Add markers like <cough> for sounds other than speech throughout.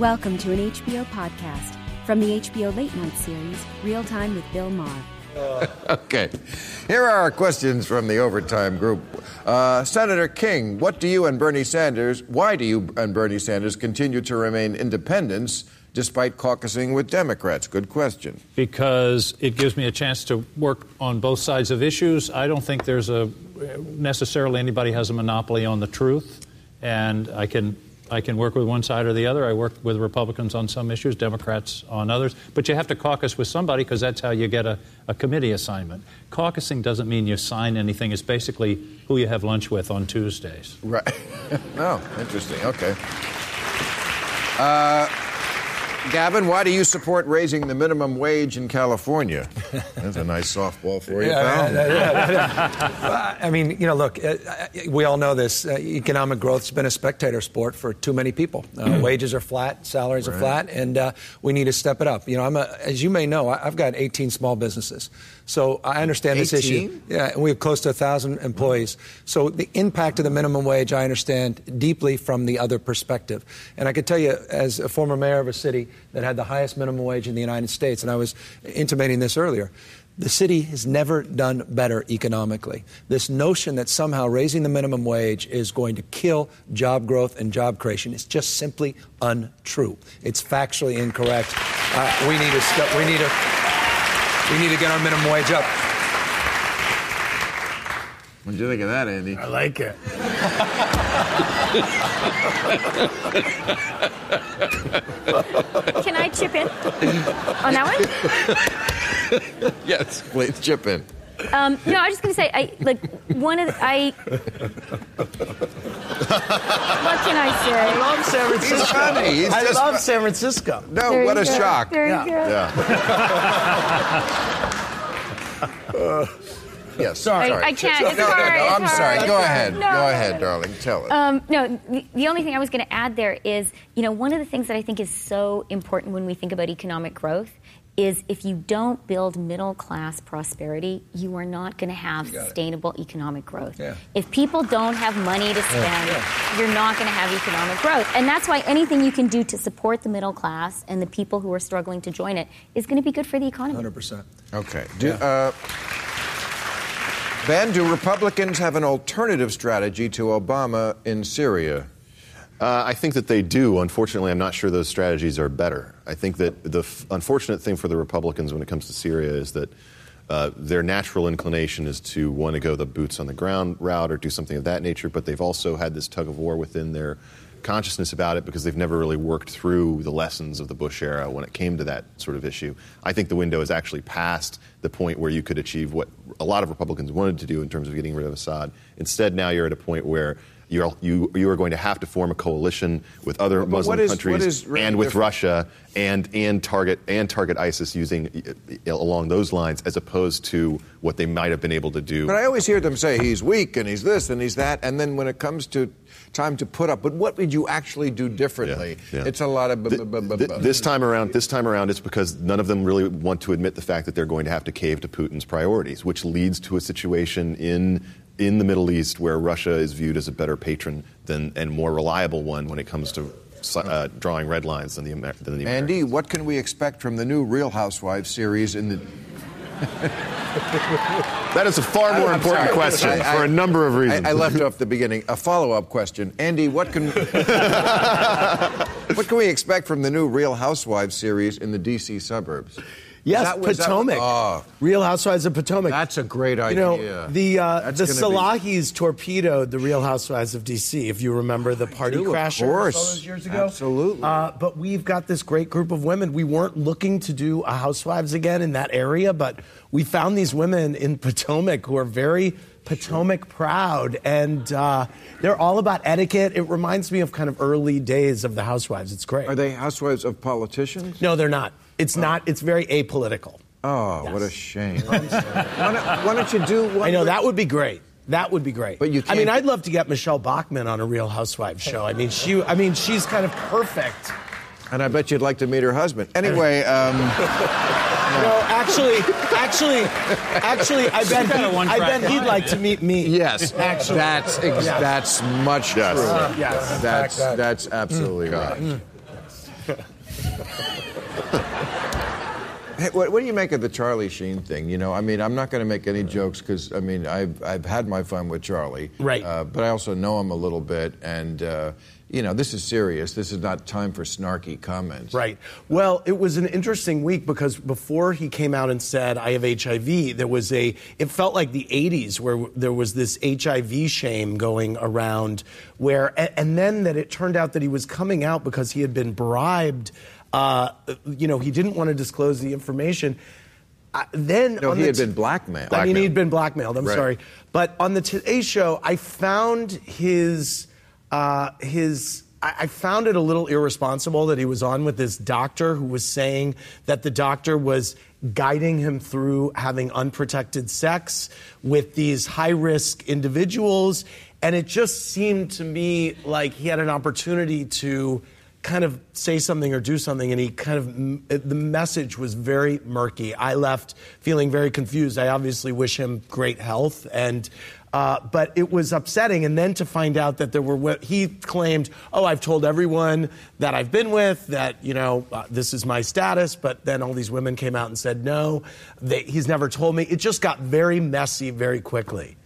Welcome to an HBO podcast from the HBO Late Night series, Real Time with Bill Maher. <laughs> Okay. Here are our questions from the overtime group. Uh, Senator King, what do you and Bernie Sanders, why do you and Bernie Sanders continue to remain independents despite caucusing with Democrats? Good question. because it gives me a chance to work on both sides of issues. I don't think there's a necessarily anybody has a monopoly on the truth, and I can I can work with one side or the other. I work with Republicans on some issues, Democrats on others. But you have to caucus with somebody because that's how you get a, a committee assignment. Caucusing doesn't mean you sign anything. It's basically who you have lunch with on Tuesdays. Right. <laughs> oh, interesting. Okay. Uh, Gavin, why do you support raising the minimum wage in California? That's a nice softball for you, pal. Uh, <laughs> I mean, you know, look, uh, uh, we all know this. Uh, economic growth's been a spectator sport for too many people. Uh, wages are flat, salaries are flat, and uh, we need to step it up. You know, I'm a, as you may know, I've got 18 small businesses, so I understand this issue. Yeah, and we have close to a thousand employees. So the impact of the minimum wage, I understand deeply from the other perspective. And I could tell you, as a former mayor of a city that had the highest minimum wage in the United States, and I was intimating this earlier. The city has never done better economically. This notion that somehow raising the minimum wage is going to kill job growth and job creation is just simply untrue. It's factually incorrect. Uh, we need to st- we need to we need to get our minimum wage up. What do you think of that, Andy? I like it. <laughs> Can I chip in on that one? Yes, please chip in. Um, no, I was just going to say, I like one of the, I. what can I I say? love San Francisco. He's funny. He's I just love fu- San Francisco. No, Very what a good. shock. Very Yeah. good. Yeah. <laughs> <laughs> yes. <laughs> Sorry. I, I can't. It's No, no, hard. no, it's I'm sorry. hard. Go ahead. No, Go ahead, darling. Tell it. Um, no, the, the only thing I was going to add there is, you know, one of the things that I think is so important when we think about economic growth is if you don't build middle class prosperity, you are not going to have sustainable economic growth. Yeah. If people don't have money to spend, you're not going to have economic growth. And that's why anything you can do to support the middle class and the people who are struggling to join it is going to be good for the economy. 100%. Okay. Do, uh, ben, do Republicans have an alternative strategy to Obama in Syria? Uh, I think that they do. Unfortunately, I'm not sure those strategies are better. I think that the f- unfortunate thing for the Republicans when it comes to Syria is that uh, their natural inclination is to want to go the boots on the ground route or do something of that nature, but they've also had this tug of war within their consciousness about it because they've never really worked through the lessons of the Bush era when it came to that sort of issue. I think the window is actually past the point where you could achieve what a lot of Republicans wanted to do in terms of getting rid of Assad. Instead, now you're at a point where you're, you, you are going to have to form a coalition with other But Muslim is- countries really and with different- Russia and, and target and target ISIS using along those lines as opposed to what they might have been able to do. But I always hear them say he's weak and he's this and he's that, and then when it comes to time to put up, but what would you actually do differently? Yeah, yeah. It's a lot of. bu- bu- bu- bu- this time around, this time around, it's because none of them really want to admit the fact that they're going to have to cave to Putin's priorities, which leads to a situation in in the Middle East where Russia is viewed as a better patron than and more reliable one when it comes to uh, drawing red lines than the Amer- than the Americans. Andy, what can we expect from the new Real Housewives series in the? <laughs> That is a far more I'm important sorry. question I- I- for a number of reasons. I, I left off the beginning. A follow-up question, Andy. What can <laughs> <laughs> what can we expect from the new Real Housewives series in the D.C. suburbs? Yes, That was- that- Potomac. oh. Real Housewives of Potomac. That's a great idea. You know, the uh, the gonna be- Salahis torpedoed the Real Housewives of D.C. If you remember the party do, of course. all those years ago, Absolutely. Uh, but we've got this great group of women. We weren't looking to do a Housewives again in that area, but we found these women in Potomac who are very Potomac proud, and uh, they're all about etiquette. It reminds me of kind of early days of the Housewives. It's great. Are they housewives of politicians? No, they're not. It's not. It's very apolitical. Oh, what a shame. why, don't, why don't you do one? I know with- that would be great. That would be great. But you I mean, can't- I'd love to get Michele Bachmann on a Real Housewives show. I mean, she. I mean, she's kind of perfect. And I bet you'd like to meet her husband. Anyway, um, <laughs> No, actually, actually, actually, I bet, got a he, I bet he'd like to meet me. yes, actually. that's ex- Yes. that's much Yes. true. Yes. That's that's absolutely right. Hey, what, what do you make of the Charlie Sheen thing? You know, I mean, I'm not going to make any jokes because I mean, I've I've had my fun with Charlie, Right. Uh, but I also know him a little bit, and uh, you know, this is serious. This is not time for snarky comments. Right. Well, it was an interesting week because before he came out and said, I have HIV, there was a, it felt like the 80s where there was this HIV shame going around where, and, and then that it turned out that he was coming out because he had been bribed. Uh, you know, he didn't want to disclose the information. Uh, then No, on he the had t- been blackmailed. I mean, he'd been blackmailed. I'm Right. sorry, but on the Today Show, I found his uh, his. I I found it a little irresponsible that he was on with this doctor who was saying that the doctor was guiding him through having unprotected sex with these high risk individuals. And it just seemed to me like he had an opportunity to kind of say something or do something, and he kind of the message was very murky. I left feeling very confused. I obviously wish him great health, and uh, but it was upsetting. And then to find out that there were he claimed, oh, I've told everyone that I've been with that you know uh, this is my status, but then all these women came out and said no, they, he's never told me. It just got very messy very quickly.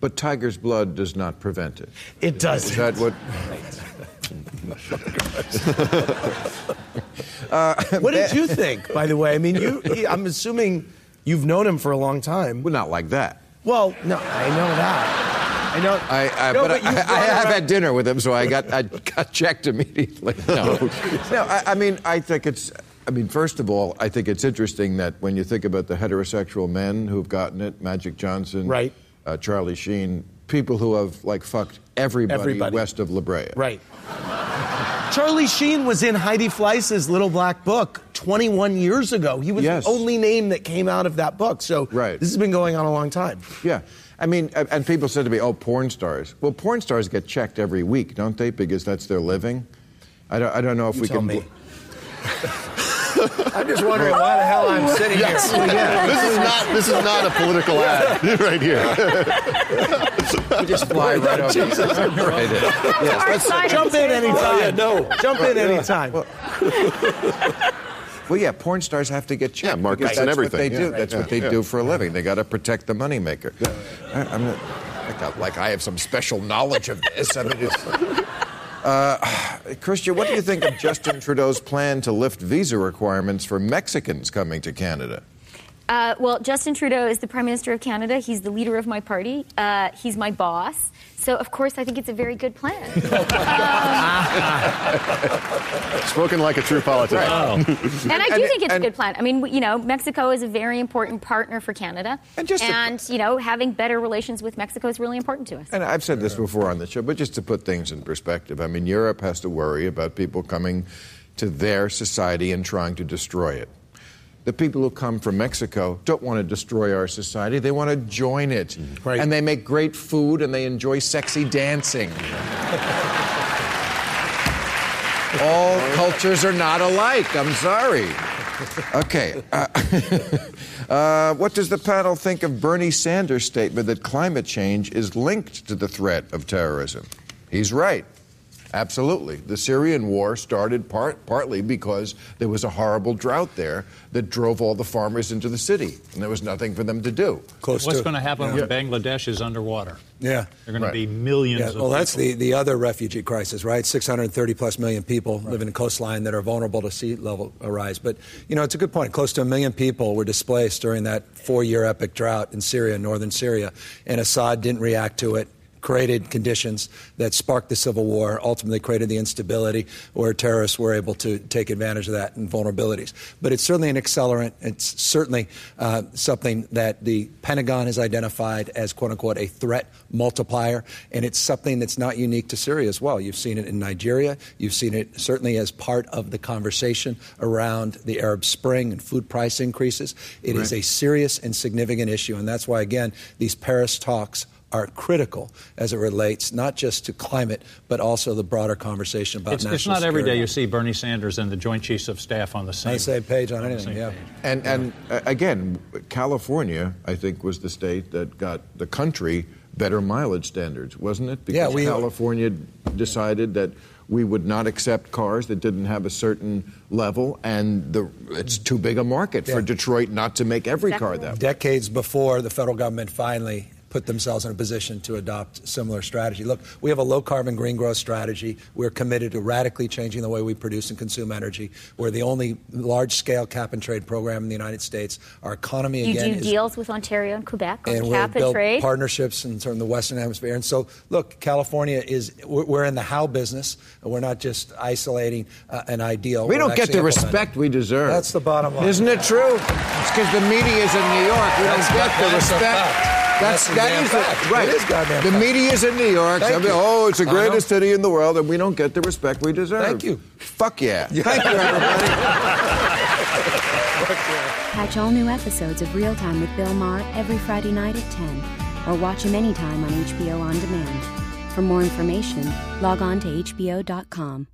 But tiger's blood does not prevent it. It does. Is that what? <laughs> what did you think, by the way? I mean, you. I'm assuming you've known him for a long time. Well, not like that. Well, no, I know that. I know. I, I, No, but, you I, I have had dinner with him, so I got I got checked immediately. No, <laughs> no. I, I mean, I think it's. I mean, first of all, I think it's interesting that when you think about the heterosexual men who've gotten it, Magic Johnson, Right. uh, Charlie Sheen, people who have like fucked everybody, Everybody. west of La Brea. Right. Charlie Sheen was in Heidi Fleiss's Little Black Book 21 years ago. He was Yes. the only name that came out of that book. So Right. this has been going on a long time. Yeah. I mean, and and people said to me, "Oh, porn stars." Well, porn stars get checked every week, don't they? Because that's their living. I don't. I don't know if You we tell can. me. <laughs> I'm just wondering why the hell I'm sitting <laughs> here. This is not this is not a political ad <laughs> right here. <laughs> We just fly right over. <laughs> right in. Yes, let's- Side of Jump the in table. anytime. no. Jump in anytime. Well, yeah, porn stars have to get checked. Yeah, markets because and everything. What they do. Yeah, That's yeah, what they yeah. do for a living. They got to protect the moneymaker. I, I'm not, like, I- like I have some special knowledge of this. I mean, it's, <laughs> uh, Christian, what do you think of Justin Trudeau's plan to lift visa requirements for Mexicans coming to Canada? Uh, well, Justin Trudeau is the Prime Minister of Canada. He's the leader of my party. Uh, he's my boss. So, of course, I think it's a very good plan. <laughs> <laughs> Spoken like a true politician. <laughs> And I do And- think it's and- a good plan. I mean, you know, Mexico is a very important partner for Canada. And just to- you know, having better relations with Mexico is really important to us. And I've said this before on the show, but just to put things in perspective, I mean, Europe has to worry about people coming to their society and trying to destroy it. The people who come from Mexico don't want to destroy our society. They want to join it. Right. And they make great food and they enjoy sexy dancing. <laughs> All cultures are not alike. I'm sorry. Okay. Uh, <laughs> uh, what does the panel think of Bernie Sanders' statement that climate change is linked to the threat of terrorism? He's right. Absolutely. The Syrian war started part, partly because there was a horrible drought there that drove all the farmers into the city, and there was nothing for them to do. Close What's going to happen when Bangladesh is underwater? Yeah. There are going Right. to be millions Yeah, of well, that's people. the, the other refugee crisis, right? 630 plus million people living in a coastline that are vulnerable to sea level rise. But, you know, it's a good point. Close to a million people were displaced during that four year epic drought in Syria, northern Syria. And Assad didn't react to it. Created conditions that sparked the civil war, ultimately created the instability where terrorists were able to take advantage of that and vulnerabilities. But it's certainly an accelerant. It's certainly uh, something that the Pentagon has identified as, quote unquote, a threat multiplier. And it's something that's not unique to Syria as well. You've seen it in Nigeria. You've seen it certainly as part of the conversation around the Arab Spring and food price increases. It is Right. a serious and significant issue. And that's why, again, these Paris talks are critical as it relates not just to climate, but also the broader conversation about It's, national it's not every day you see Bernie Sanders and the Joint Chiefs of Staff on the same, On the same page on the anything, same yeah. page. And, and uh, again, California, I think, was the state that got the country better mileage standards, wasn't it? Because Yeah, we- California decided that we would not accept cars that didn't have a certain level, and the, it's too big a market for Detroit not to make every car that way. decades before the federal government finally put themselves in a position to adopt similar strategy. Look, we have a low carbon green growth strategy. We're committed to radically changing the way we produce and consume energy. We're the only large scale cap and trade program in the United States. Our economy You again do is deals with Ontario and Quebec on and cap we'll and build trade. partnerships in sort of the Western Hemisphere. And so, look, California is we're we're in the how business. and We're not just isolating uh, an ideal. We We're don't get the respect we deserve. That's the bottom line. Isn't it true? It's because the media is in New York. We That's don't get the that's a respect. Fact. That's That's a that damn fact. right. It is goddamn the fact. media is in New York. Thank I mean, you. oh, it's the greatest city in the world, and we don't get the respect we deserve. Thank you. Fuck yeah. Thank you, everybody. <laughs> Catch all new episodes of Real Time with Bill Maher every Friday night at 10, or watch him anytime on HBO On Demand. For more information, log on to HBO.com.